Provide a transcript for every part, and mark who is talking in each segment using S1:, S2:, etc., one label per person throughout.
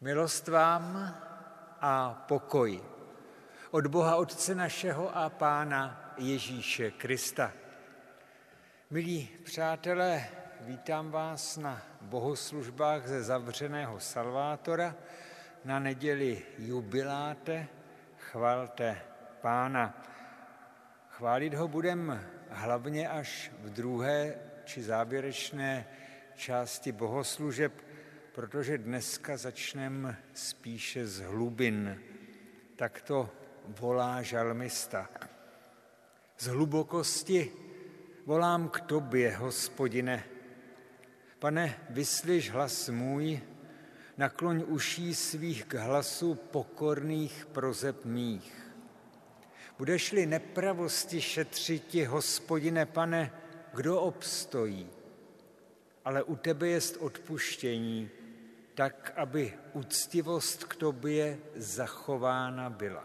S1: Milost vám a pokoj od Boha Otce našeho a Pána Ježíše Krista. Milí přátelé, vítám vás na bohoslužbách ze zavřeného Salvátora na neděli jubiláte, chvalte Pána. Chválit ho budem hlavně až v druhé či závěrečné části bohoslužeb, protože dneska začneme spíše z hlubin. Tak to volá žalmista. Z hlubokosti volám k tobě, hospodine. Pane, vyslyš hlas můj, nakloň uší svých k hlasu pokorných prozeb mých. Budeš-li nepravosti šetřiti, hospodine, pane, kdo obstojí? Ale u tebe jest odpuštění, tak, aby úctivost k tobě zachována byla.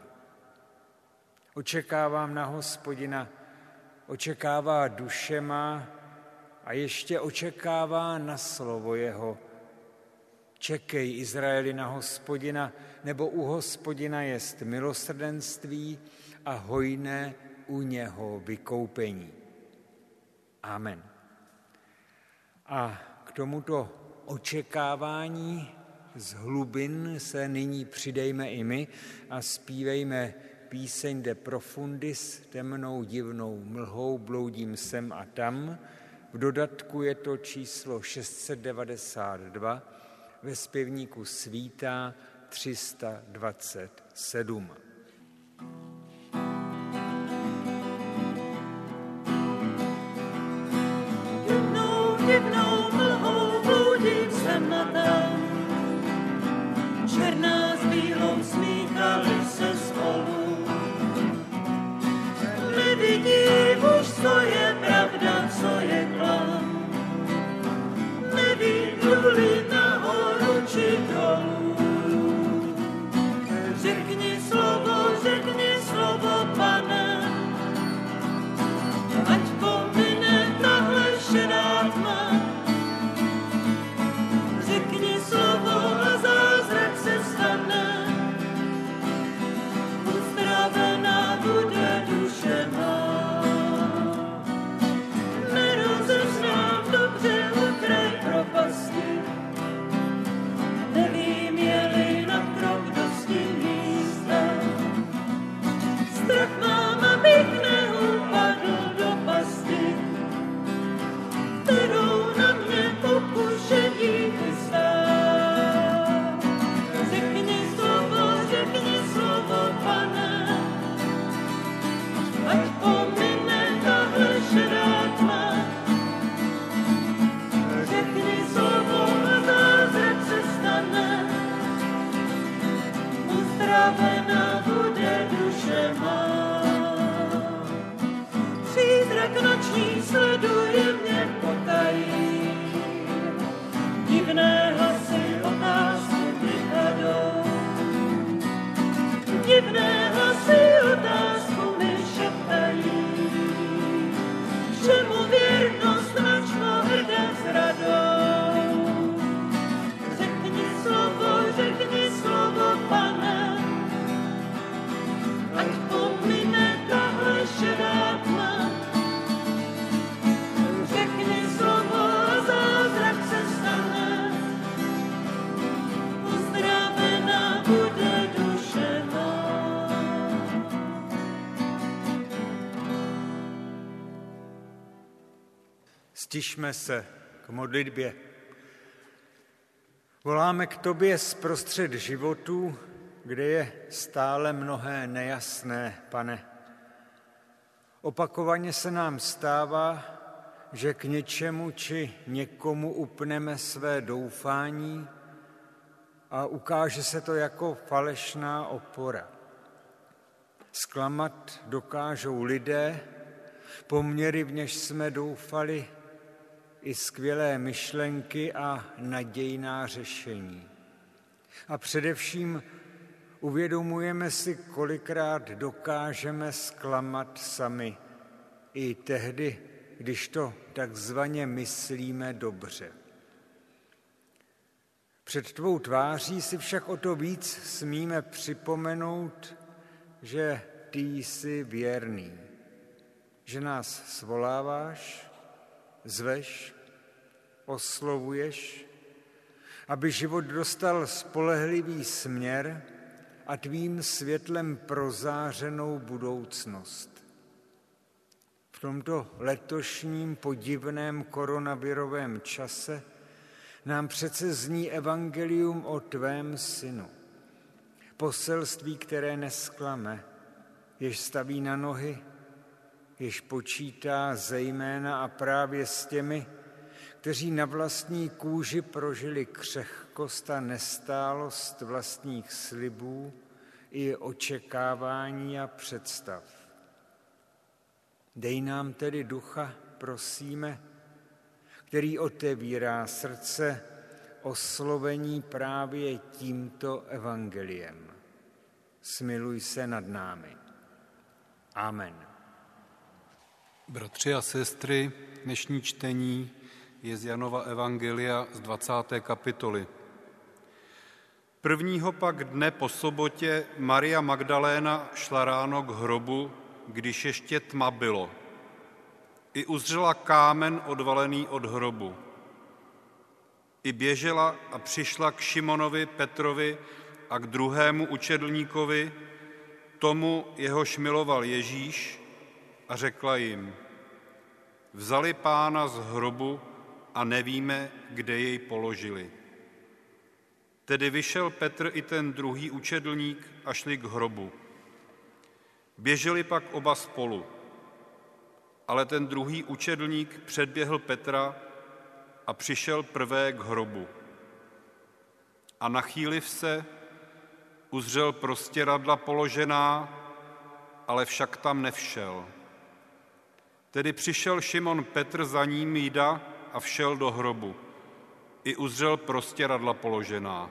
S1: Očekávám na hospodina, očekává duše má a ještě očekává na slovo jeho. Čekej, Izraeli, na hospodina, nebo u hospodina jest milosrdenství a hojné u něho vykoupení. Amen. A k tomuto očekávání z hlubin se nyní přidejme i my a zpívejme píseň de profundis, temnou divnou mlhou bloudím sem a tam. V dodatku je to číslo 692, ve zpěvníku svítá 327. černá s bílou smí. Stišme se k modlitbě. Voláme k tobě zprostřed životů, kde je stále mnohé nejasné, pane. Opakovaně se nám stává, že k něčemu či někomu upneme své doufání a ukáže se to jako falešná opora. Sklamat dokážou lidé, poměry, v něž jsme doufali, i skvělé myšlenky a nadějná řešení. A především uvědomujeme si, kolikrát dokážeme zklamat sami, i tehdy, když to takzvaně myslíme dobře. Před tvou tváří si však o to víc smíme připomenout, že ty jsi věrný, že nás svoláváš, zveš, oslovuješ, aby život dostal spolehlivý směr a tvým světlem prozářenou budoucnost. V tomto letošním podivném koronavirovém čase nám přece zní evangelium o tvém synu. Poselství, které nesklame, jež staví na nohy, jež počítá zejména a právě s těmi, kteří na vlastní kůži prožili křehkost a nestálost vlastních slibů i očekávání a představ. Dej nám tedy ducha, prosíme, který otevírá srdce oslovení právě tímto evangeliem. Smiluj se nad námi. Amen.
S2: Bratři a sestry, dnešní čtení je z Janova Evangelia z 20. kapitoly. Prvního pak dne po sobotě Maria Magdaléna šla ráno k hrobu, když ještě tma bylo. I uzřela kámen odvalený od hrobu. I běžela a přišla k Šimonovi Petrovi a k druhému učedlníkovi, tomu jehož miloval Ježíš, a řekla jim, vzali pána z hrobu a nevíme, kde jej položili. Tedy vyšel Petr i ten druhý učedlník a šli k hrobu. Běželi pak oba spolu, ale ten druhý učedlník předběhl Petra a přišel prvé k hrobu. A nachýliv se, uzřel prostě radla položená, ale však tam nevšel. Tedy přišel Šimon Petr za ním jída a všel do hrobu. I uzřel prostě radla položená.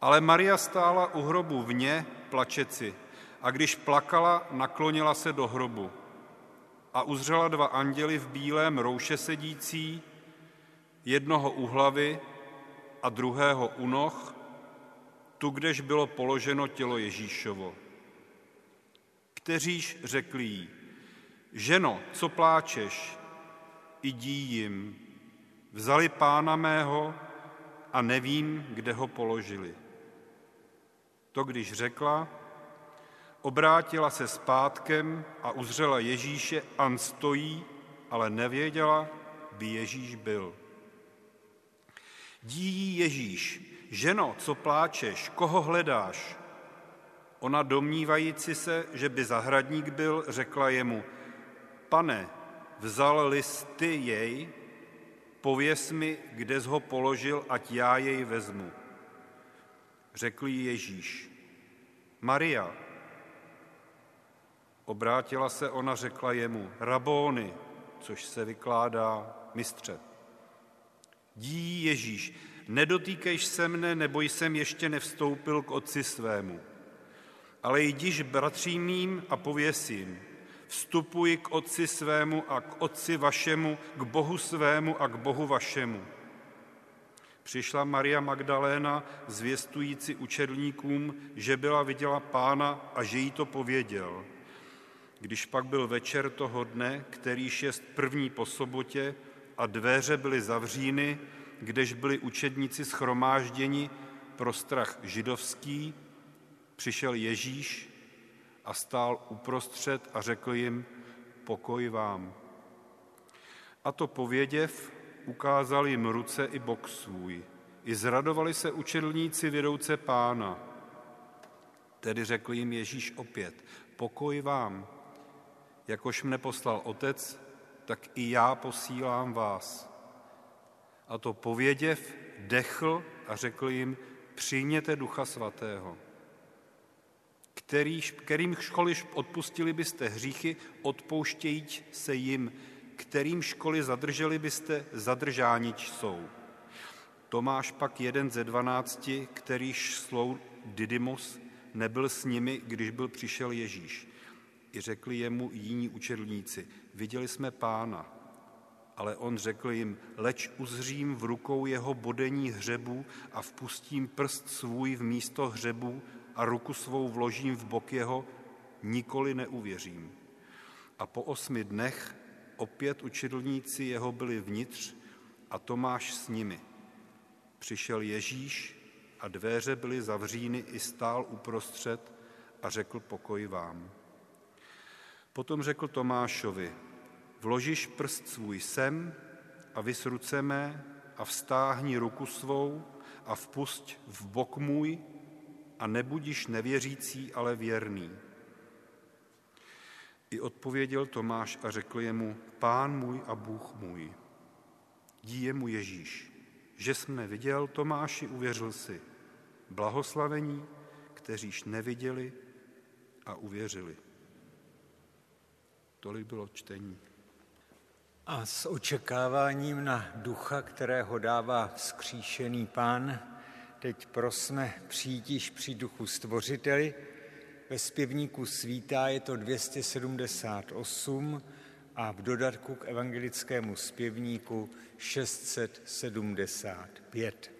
S2: Ale Maria stála u hrobu vně, plačeci, a když plakala, naklonila se do hrobu. A uzřela dva anděly v bílém rouše sedící, jednoho u hlavy a druhého u noh, tu, kdež bylo položeno tělo Ježíšovo. Kteříž řekli jí, ženo, co pláčeš, jdi jim, vzali pána mého a nevím, kde ho položili. To, když řekla, obrátila se zpátkem a uzřela Ježíše, an stojí, ale nevěděla, by Ježíš byl. Dí Ježíš, ženo, co pláčeš, koho hledáš? Ona domnívající se, že by zahradník byl, řekla jemu, pane, vzal listy jej, pověs mi, kde ho položil, ať já jej vezmu. Řekl jí Ježíš, Maria. Obrátila se ona, řekla jemu, Rabóny, což se vykládá mistře. Dí Ježíš, nedotýkejš se mne, nebo jsem ještě nevstoupil k otci svému. Ale jdiš bratřím mým a pověsím, vstupuji k otci svému a k otci vašemu, k Bohu svému a k Bohu vašemu. Přišla Maria Magdaléna zvěstující učedlníkům, že byla viděla pána a že jí to pověděl. Když pak byl večer toho dne, který šest první po sobotě a dveře byly zavříny, kdež byli učedníci schromážděni pro strach židovský, přišel Ježíš a stál uprostřed a řekl jim, pokoj vám. A to pověděv, ukázal jim ruce i bok svůj. I zradovali se učedlníci vědouce pána. Tedy řekl jim Ježíš opět, pokoj vám. Jakož mne poslal otec, tak i já posílám vás. A to pověděv, dechl a řekl jim, přijměte ducha svatého který, kterým školiš odpustili byste hříchy, odpouštějí se jim, kterým školy zadrželi byste, zadržánič jsou. Tomáš pak jeden ze dvanácti, kterýž slou Didymus, nebyl s nimi, když byl přišel Ježíš. I řekli jemu jiní učedlníci, viděli jsme pána. Ale on řekl jim, leč uzřím v rukou jeho bodení hřebu a vpustím prst svůj v místo hřebu a ruku svou vložím v bok jeho, nikoli neuvěřím. A po osmi dnech opět učitelníci jeho byli vnitř a Tomáš s nimi. Přišel Ježíš a dveře byly zavříny i stál uprostřed a řekl pokoj vám. Potom řekl Tomášovi, vložiš prst svůj sem a vys ruce mé a vstáhni ruku svou a vpusť v bok můj a nebudiš nevěřící, ale věrný. I odpověděl Tomáš a řekl jemu, pán můj a Bůh můj. Dí mu Ježíš, že jsme viděl Tomáši, uvěřil si. Blahoslavení, kteříž neviděli a uvěřili. Tolik bylo čtení.
S3: A s očekáváním na ducha, kterého dává vzkříšený pán, teď prosme přijít při duchu stvořiteli. Ve zpěvníku svítá je to 278 a v dodatku k evangelickému zpěvníku 675.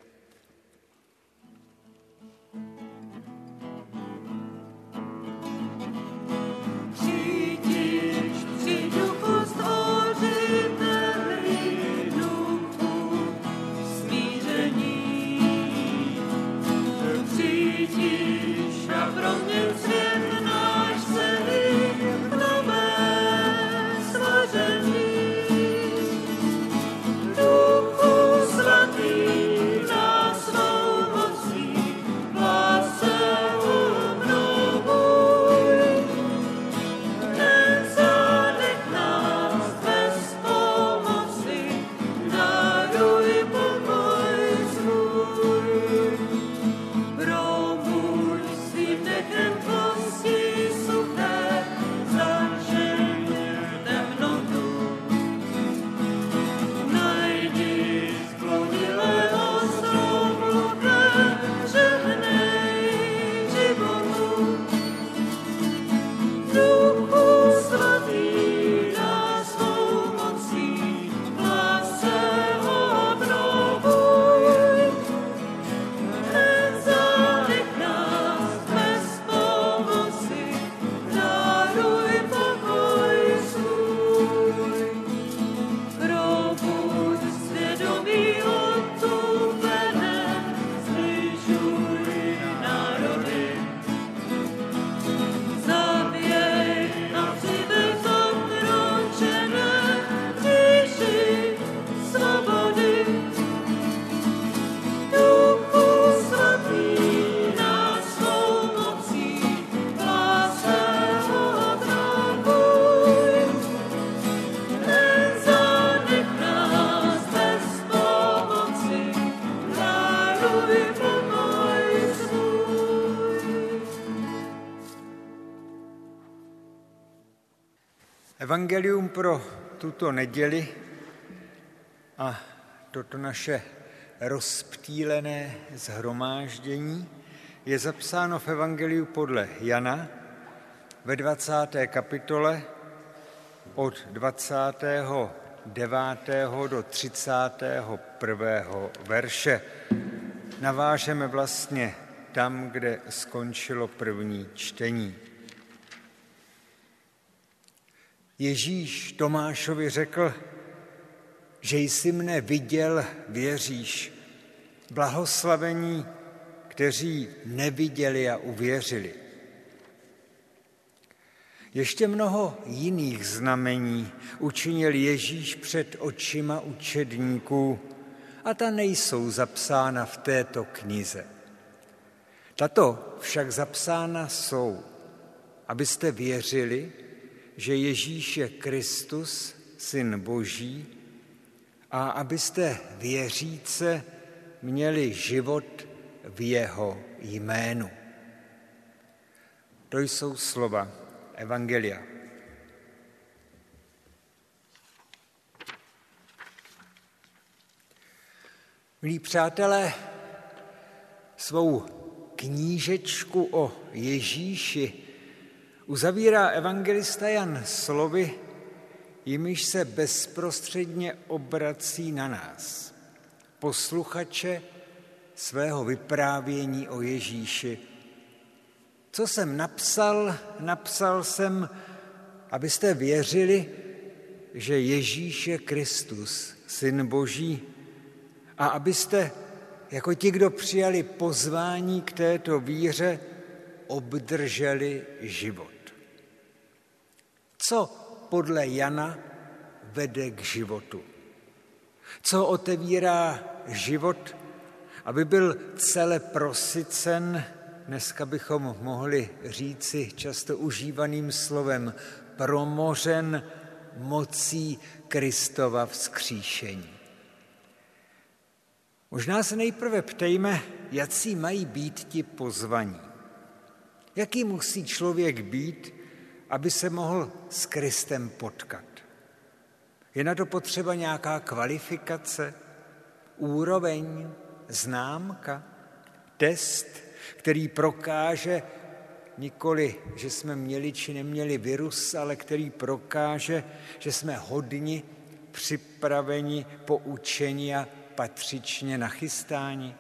S3: Evangelium pro tuto neděli a toto naše rozptýlené zhromáždění je zapsáno v Evangeliu podle Jana ve 20. kapitole od 29. do 31. verše. Navážeme vlastně tam, kde skončilo první čtení. Ježíš Tomášovi řekl, že jsi mne viděl, věříš. Blahoslavení, kteří neviděli a uvěřili. Ještě mnoho jiných znamení učinil Ježíš před očima učedníků a ta nejsou zapsána v této knize. Tato však zapsána jsou, abyste věřili, že Ježíš je Kristus, Syn Boží, a abyste věříce měli život v jeho jménu. To jsou slova Evangelia. Milí přátelé, svou knížečku o Ježíši uzavírá evangelista Jan slovy,
S1: jimiž se bezprostředně obrací na nás, posluchače svého vyprávění o Ježíši. Co jsem napsal, napsal jsem, abyste věřili, že Ježíš je Kristus, Syn Boží, a abyste, jako ti, kdo přijali pozvání k této víře, obdrželi život. Co podle Jana vede k životu? Co otevírá život, aby byl celé prosycen, dneska bychom mohli říci často užívaným slovem, promořen mocí Kristova vzkříšení. Možná se nejprve ptejme, jaký mají být ti pozvaní. Jaký musí člověk být, aby se mohl s Kristem potkat? Je na to potřeba nějaká kvalifikace, úroveň, známka, test, který prokáže nikoli, že jsme měli či neměli virus, ale který prokáže, že jsme hodni, připraveni, poučeni a patřičně nachystáni?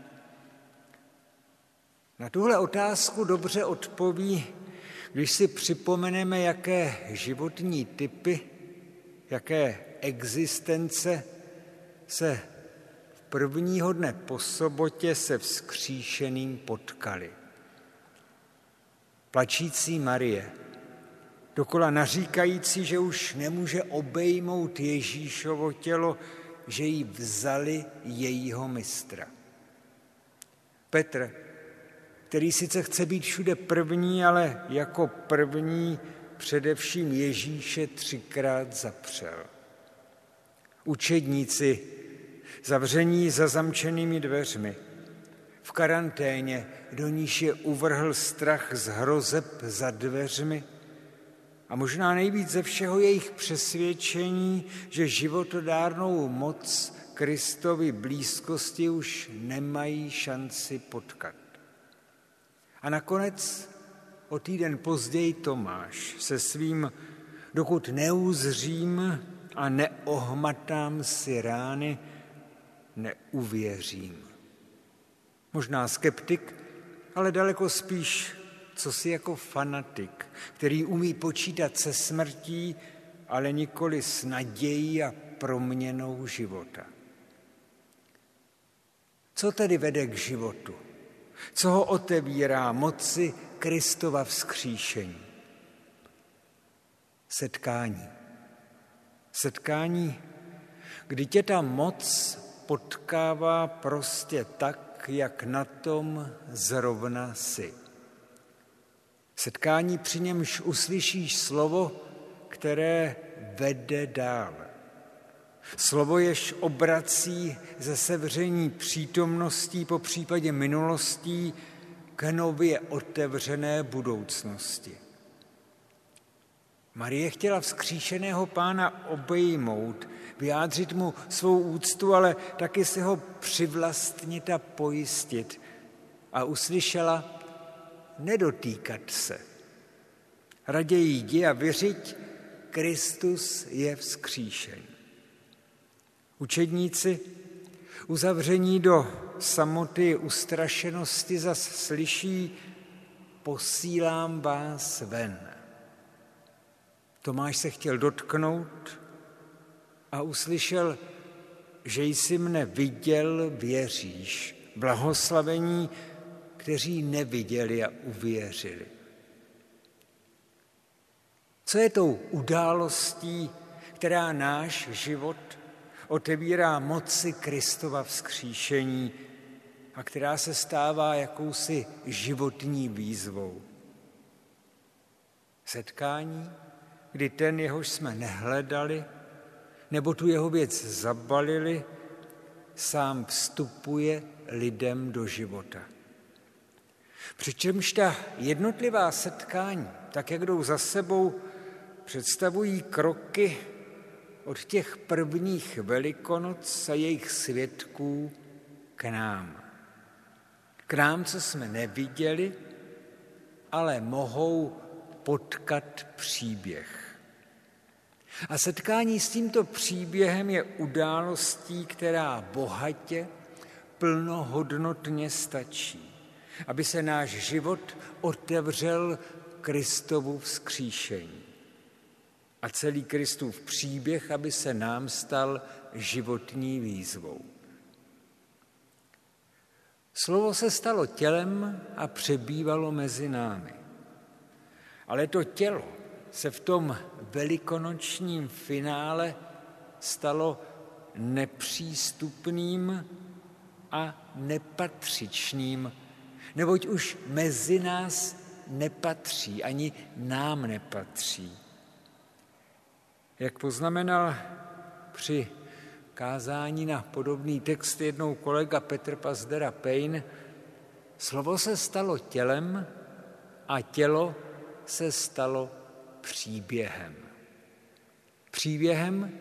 S1: Na tuhle otázku dobře odpoví, když si připomeneme, jaké životní typy, jaké existence se v prvního dne po sobotě se vzkříšeným potkali. Plačící Marie, dokola naříkající, že už nemůže obejmout Ježíšovo tělo, že jí vzali jejího mistra. Petr, který sice chce být všude první, ale jako první především Ježíše třikrát zapřel. Učedníci, zavření za zamčenými dveřmi, v karanténě, do níž je uvrhl strach z hrozeb za dveřmi, a možná nejvíc ze všeho jejich přesvědčení, že životodárnou moc Kristovi blízkosti už nemají šanci potkat. A nakonec o týden později Tomáš se svým, dokud neuzřím a neohmatám si rány, neuvěřím. Možná skeptik, ale daleko spíš co si jako fanatik, který umí počítat se smrtí, ale nikoli s nadějí a proměnou života. Co tedy vede k životu? Co ho otevírá moci Kristova vzkříšení? Setkání. Setkání, kdy tě ta moc potkává prostě tak, jak na tom zrovna si. Setkání při němž uslyšíš slovo, které vede dál. Slovo jež obrací ze sevření přítomností po případě minulostí k nově otevřené budoucnosti. Marie chtěla vzkříšeného pána obejmout, vyjádřit mu svou úctu, ale taky si ho přivlastnit a pojistit. A uslyšela, nedotýkat se. Raději jdi a vyřiď, Kristus je vzkříšen. Učedníci uzavření do samoty ustrašenosti zas slyší posílám vás ven. Tomáš se chtěl dotknout a uslyšel, že jsi mne viděl, věříš. Blahoslavení kteří neviděli a uvěřili. Co je tou událostí, která náš život otevírá moci Kristova vzkříšení a která se stává jakousi životní výzvou? Setkání, kdy ten, jehož jsme nehledali, nebo tu jeho věc zabalili, sám vstupuje lidem do života. Přičemž ta jednotlivá setkání, tak jak jdou za sebou, představují kroky od těch prvních velikonoc a jejich svědků k nám. K nám, co jsme neviděli, ale mohou potkat příběh. A setkání s tímto příběhem je událostí, která bohatě, plnohodnotně stačí, aby se náš život otevřel Kristovu vzkříšení. A celý Kristův příběh, aby se nám stal životní výzvou. Slovo se stalo tělem a přebývalo mezi námi. Ale to tělo se v tom velikonočním finále stalo nepřístupným a nepatřičným, neboť už mezi nás nepatří, ani nám nepatří. Jak poznamenal při kázání na podobný text jednou kolega Petr Pazdera Pejn, slovo se stalo tělem a tělo se stalo příběhem. Příběhem,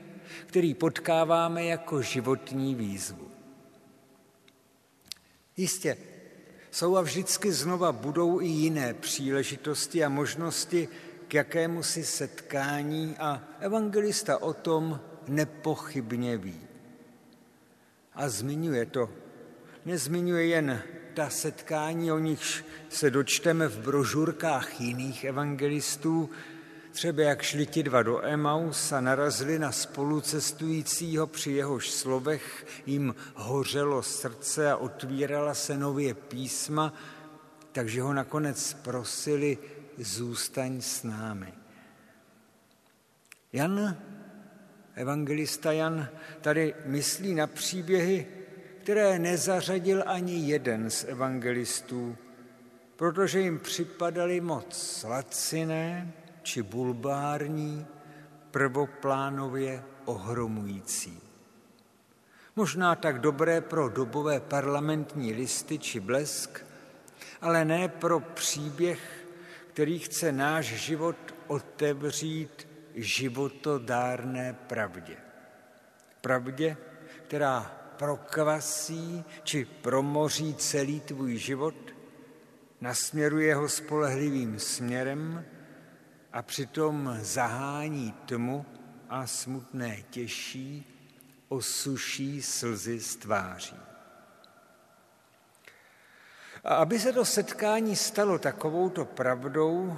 S1: který potkáváme jako životní výzvu. Jistě, jsou a vždycky znova budou i jiné příležitosti a možnosti k jakému si setkání a evangelista o tom nepochybně ví. A zmiňuje to. Nezmiňuje jen ta setkání, o nichž se dočteme v brožurkách jiných evangelistů, třeba jak šli ti dva do Emaus a narazili na spolucestujícího, při jehož slovech jim hořelo srdce a otvírala se nově písma, takže ho nakonec prosili, zůstaň s námi. Jan, evangelista Jan, tady myslí na příběhy, které nezařadil ani jeden z evangelistů, protože jim připadaly moc laciné či bulbární, prvoplánově ohromující. Možná tak dobré pro dobové parlamentní listy či blesk, ale ne pro příběh, který chce náš život otevřít životodárné pravdě. Pravdě, která prokvasí či promoří celý tvůj život, nasměruje ho spolehlivým směrem a přitom zahání tmu a smutné těší, osuší slzy z tváří. A aby se to setkání stalo takovouto pravdou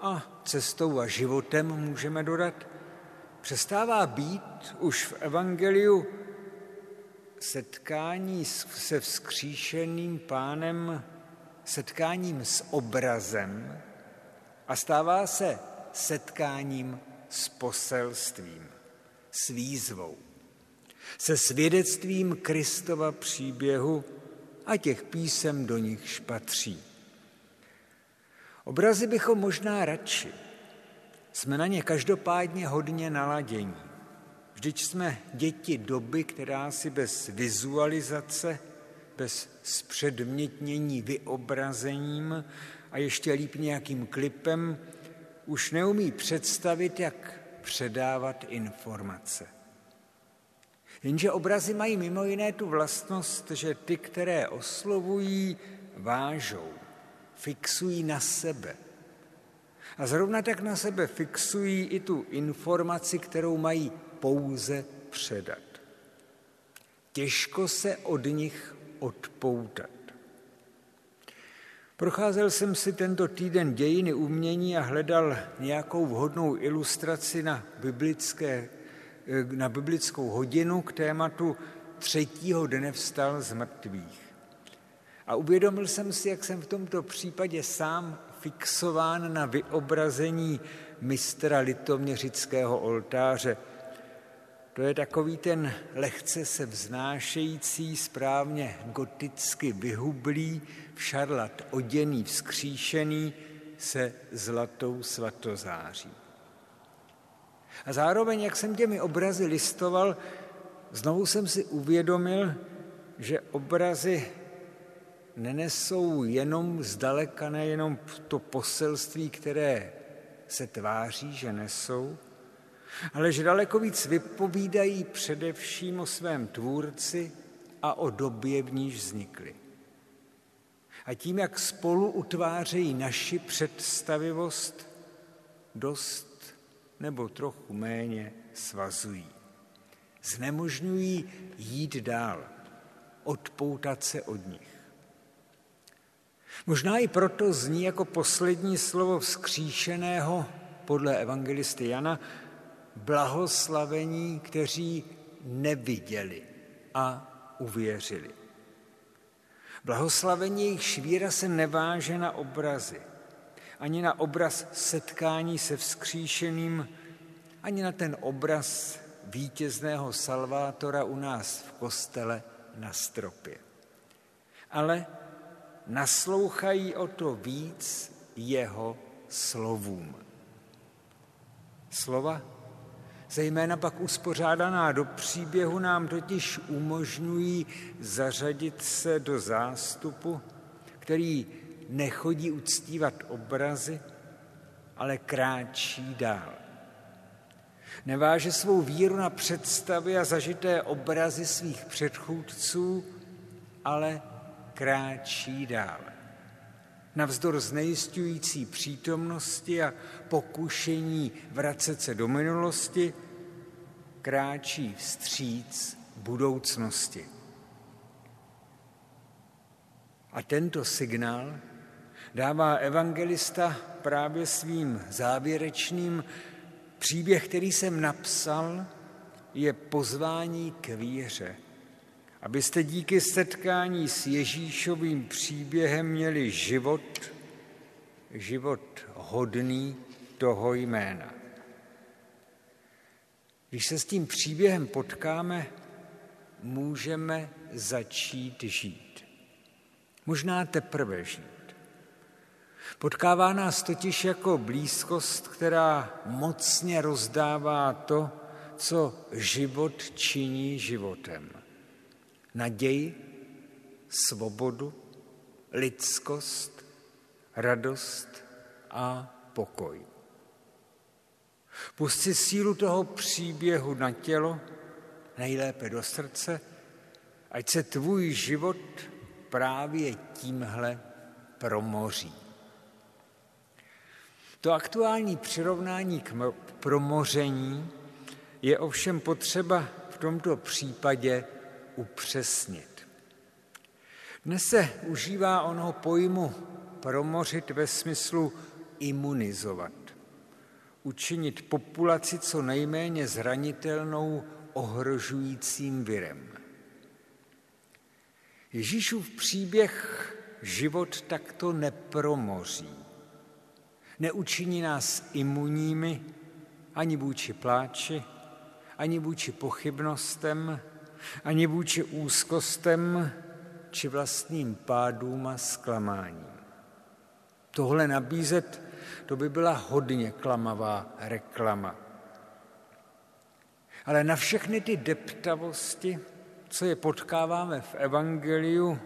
S1: a cestou a životem, můžeme dodat, přestává být už v Evangeliu setkání se vzkříšeným pánem setkáním s obrazem a stává se setkáním s poselstvím, s výzvou, se svědectvím Kristova příběhu a těch písem do nich patří. Obrazy bychom možná radši. Jsme na ně každopádně hodně naladění. Vždyť jsme děti doby, která si bez vizualizace, bez zpředmětnění vyobrazením a ještě líp nějakým klipem už neumí představit, jak předávat informace. Jenže obrazy mají mimo jiné tu vlastnost, že ty, které oslovují, vážou, fixují na sebe. A zrovna tak na sebe fixují i tu informaci, kterou mají pouze předat. Těžko se od nich odpoutat. Procházel jsem si tento týden dějiny umění a hledal nějakou vhodnou ilustraci na, biblické, na biblickou hodinu k tématu třetího dne vstal z mrtvých. A uvědomil jsem si, jak jsem v tomto případě sám fixován na vyobrazení mistra litoměřického oltáře – to je takový ten lehce se vznášející, správně goticky vyhublý, v šarlat oděný, vzkříšený se zlatou svatozáří. A zároveň, jak jsem těmi obrazy listoval, znovu jsem si uvědomil, že obrazy nenesou jenom zdaleka nejenom to poselství, které se tváří, že nesou, ale že daleko víc vypovídají především o svém tvůrci a o době, v níž vznikly. A tím, jak spolu utvářejí naši představivost, dost nebo trochu méně svazují. Znemožňují jít dál, odpoutat se od nich. Možná i proto zní jako poslední slovo vzkříšeného podle evangelisty Jana blahoslavení, kteří neviděli a uvěřili. Blahoslavení jejich švíra se neváže na obrazy, ani na obraz setkání se vzkříšeným, ani na ten obraz vítězného Salvátora u nás v kostele na stropě. Ale naslouchají o to víc jeho slovům. Slova, zejména pak uspořádaná do příběhu, nám totiž umožňují zařadit se do zástupu, který nechodí uctívat obrazy, ale kráčí dál. Neváže svou víru na představy a zažité obrazy svých předchůdců, ale kráčí dál. Navzdor znejistující přítomnosti a pokušení vracet se do minulosti, kráčí vstříc budoucnosti. A tento signál dává evangelista právě svým závěrečným příběh, který jsem napsal, je pozvání k víře. Abyste díky setkání s Ježíšovým příběhem měli život, život hodný toho jména. Když se s tím příběhem potkáme, můžeme začít žít. Možná teprve žít. Potkává nás totiž jako blízkost, která mocně rozdává to, co život činí životem. Naději, svobodu, lidskost, radost a pokoj. Pust si sílu toho příběhu na tělo, nejlépe do srdce, ať se tvůj život právě tímhle promoří. To aktuální přirovnání k promoření je ovšem potřeba v tomto případě upřesnit. Dnes se užívá onoho pojmu promořit ve smyslu imunizovat. Učinit populaci co nejméně zranitelnou ohrožujícím virem. Ježíšův příběh život takto nepromoří neučiní nás imunními ani vůči pláči, ani vůči pochybnostem, ani vůči úzkostem či vlastním pádům a zklamáním. Tohle nabízet, to by byla hodně klamavá reklama. Ale na všechny ty deptavosti, co je potkáváme v Evangeliu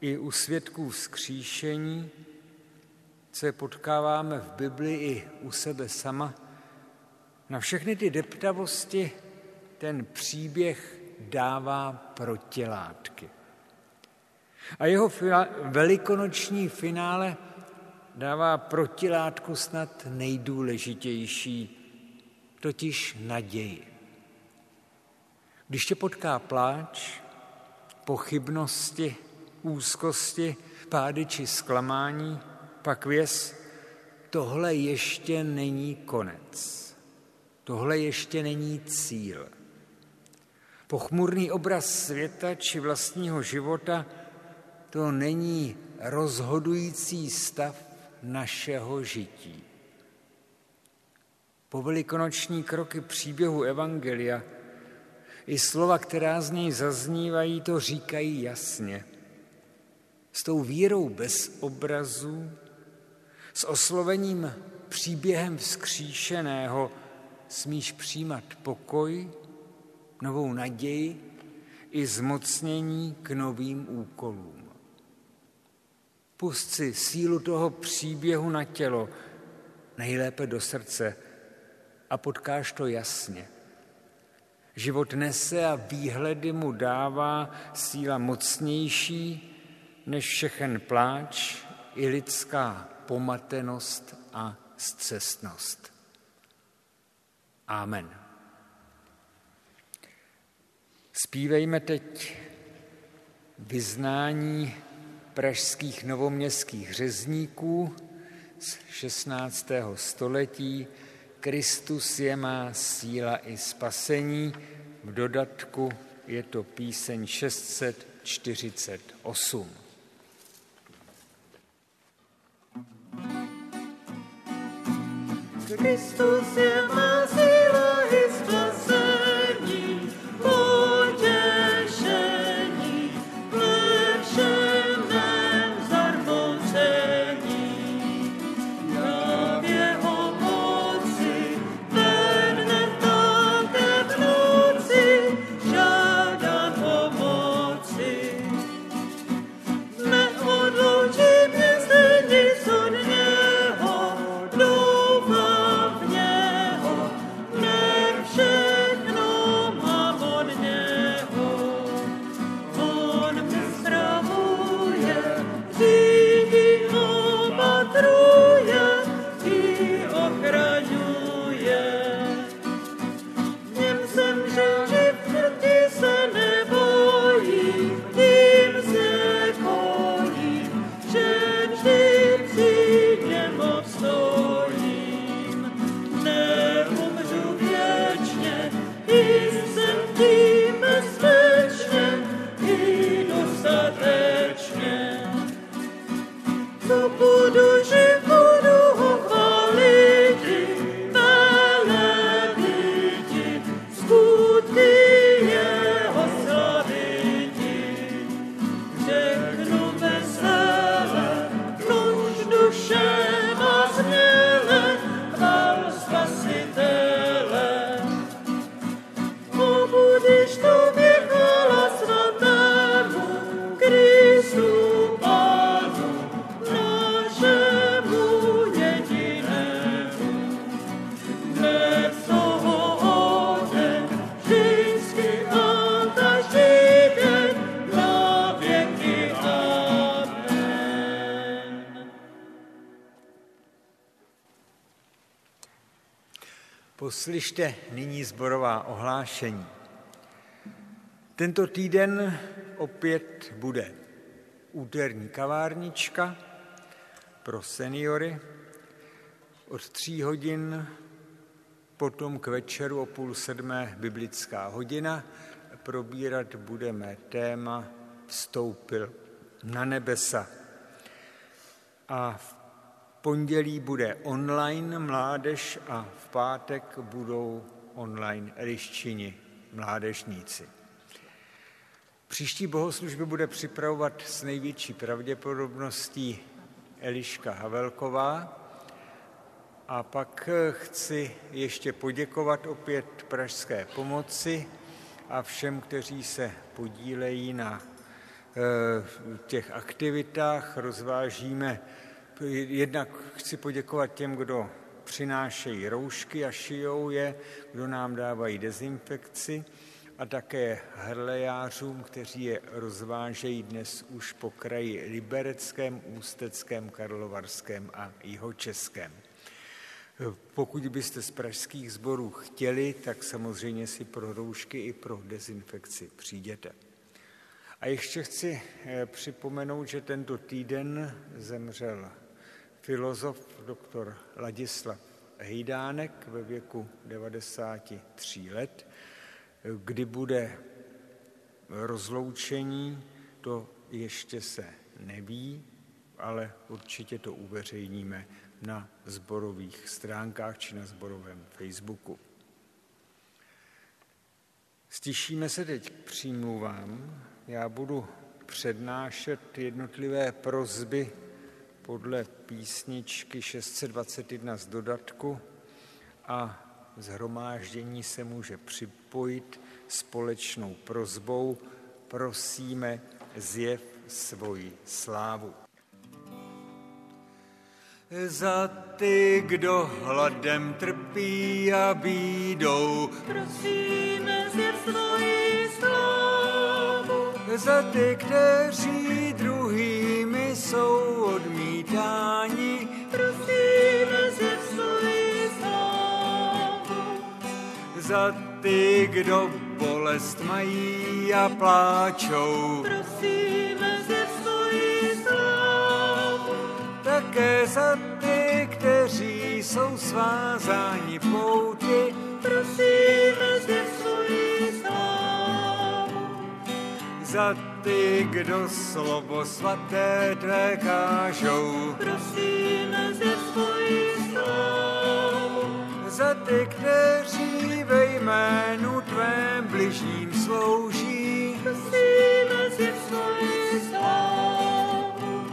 S1: i u svědků vzkříšení, je potkáváme v Bibli i u sebe sama, na všechny ty deptavosti ten příběh dává protilátky. A jeho velikonoční finále dává protilátku snad nejdůležitější, totiž naději. Když tě potká pláč, pochybnosti, úzkosti, pády či zklamání, pak věz, tohle ještě není konec. Tohle ještě není cíl. Pochmurný obraz světa či vlastního života to není rozhodující stav našeho žití. Po velikonoční kroky příběhu Evangelia i slova, která z něj zaznívají, to říkají jasně. S tou vírou bez obrazů, s oslovením příběhem vzkříšeného smíš přijímat pokoj, novou naději i zmocnění k novým úkolům. Pust si sílu toho příběhu na tělo, nejlépe do srdce a potkáš to jasně. Život nese a výhledy mu dává síla mocnější než všechen pláč i lidská pomatenost a zcestnost. Amen. Spívejme teď vyznání pražských novoměstských řezníků z 16. století Kristus je má síla i spasení. V dodatku je to píseň 648.
S3: Kristus je
S1: Poslyšte nyní zborová ohlášení. Tento týden opět bude úterní kavárnička pro seniory od tří hodin, potom k večeru o půl sedmé biblická hodina. Probírat budeme téma Vstoupil na nebesa. A v pondělí bude online mládež a v pátek budou online eliščini mládežníci. Příští bohoslužby bude připravovat s největší pravděpodobností Eliška Havelková. A pak chci ještě poděkovat opět Pražské pomoci a všem, kteří se podílejí na eh, těch aktivitách. Rozvážíme Jednak chci poděkovat těm, kdo přinášejí roušky a šijou je, kdo nám dávají dezinfekci a také hrlejářům, kteří je rozvážejí dnes už po kraji Libereckém, Ústeckém, Karlovarském a Jihočeském. Pokud byste z pražských sborů chtěli, tak samozřejmě si pro roušky i pro dezinfekci přijděte. A ještě chci připomenout, že tento týden zemřel filozof doktor Ladislav Hejdánek ve věku 93 let. Kdy bude rozloučení, to ještě se neví, ale určitě to uveřejníme na zborových stránkách či na zborovém Facebooku. Stišíme se teď k přímluvám. Já budu přednášet jednotlivé prozby podle písničky 621 z dodatku a zhromáždění se může připojit společnou prozbou prosíme zjev svoji slávu. Za ty, kdo hladem trpí a bídou,
S3: Prosíme zjev svoji slávu.
S1: za ty, kteří druhými jsou odmítáni,
S3: Prosíme zjev svoji slávu.
S1: za ty, kdo bolest mají a pláčou.
S3: Prosíme zjev svoji slávu.
S1: Také za ty, kteří jsou svázáni pouti,
S3: Prosíme zjev svoji slávu.
S1: za ty, kdo slovo svaté tvé kážou.
S3: Prosíme zjev svoji slávu.
S1: Za ty, kteří ve jménu tvém bližním slouží,
S3: Prosíme zjev svoji slávu.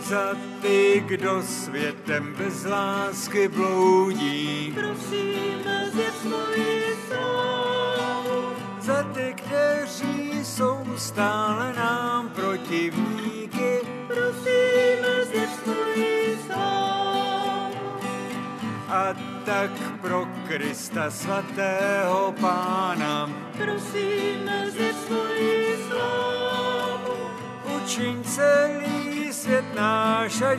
S1: za ty, kdo světem bez lásky bloudí,
S3: Prosíme zjev svoji slávu.
S1: za ty, kteří jsou stále nám protivníky,
S3: Prosíme slávu.
S1: a tak pro Krista svatého Pána
S3: Prosíme svoji slávu.
S1: učiň celý svět náš, ať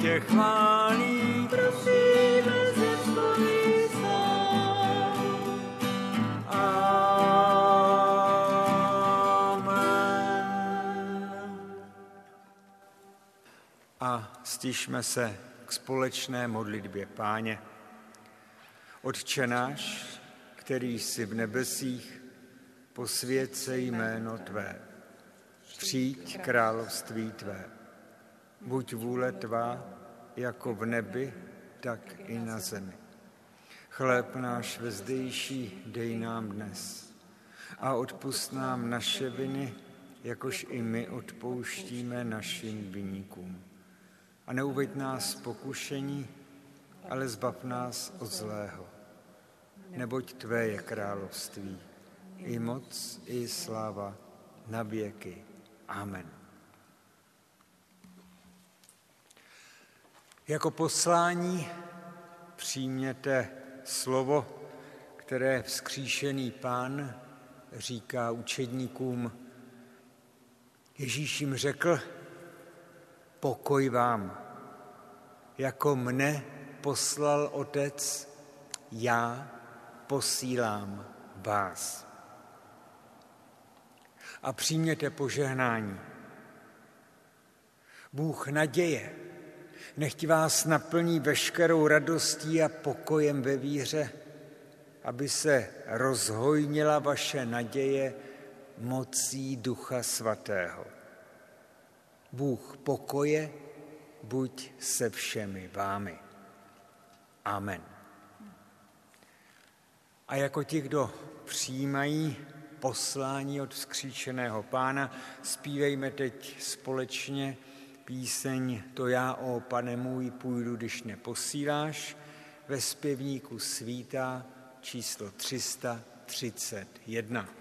S1: tě chválí.
S3: Prosíme
S1: stišme se k společné modlitbě Páně. Otče náš, který jsi v nebesích, posvěd se jméno Tvé. Přijď království Tvé. Buď vůle Tvá, jako v nebi, tak i na zemi. Chléb náš vezdejší dej nám dnes a odpust nám naše viny, jakož i my odpouštíme našim viníkům. A neuveď nás pokušení, ale zbav nás od zlého. Neboť Tvé je království, i moc, i sláva na věky. Amen. Jako poslání přijměte slovo, které vzkříšený pán říká učedníkům. Ježíš jim řekl, pokoj vám, jako mne poslal otec, já posílám vás. A přijměte požehnání. Bůh naděje, nechť vás naplní veškerou radostí a pokojem ve víře, aby se rozhojnila vaše naděje mocí Ducha Svatého. Bůh pokoje, buď se všemi vámi. Amen. A jako ti, kdo přijímají poslání od vzkříšeného pána, zpívejme teď společně píseň To já, o pane můj, půjdu, když neposíláš, ve zpěvníku svítá číslo 331.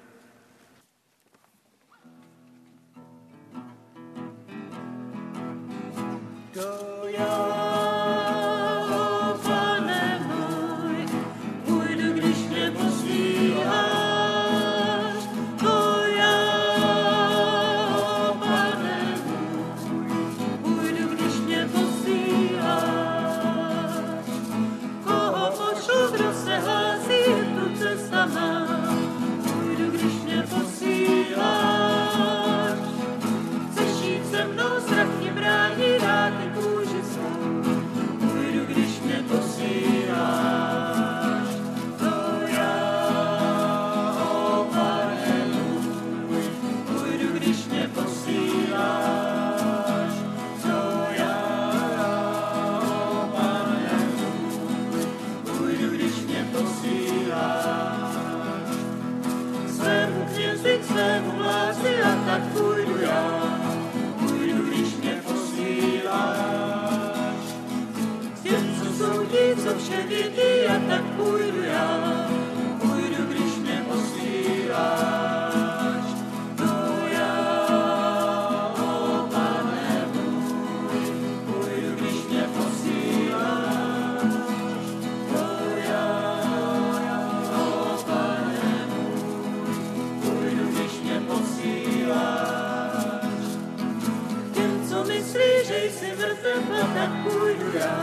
S3: tak půjdu já. Půjdu, když mě posíláš. Těm, co soudí, co vše vědí a tak půjdu já. Myslí,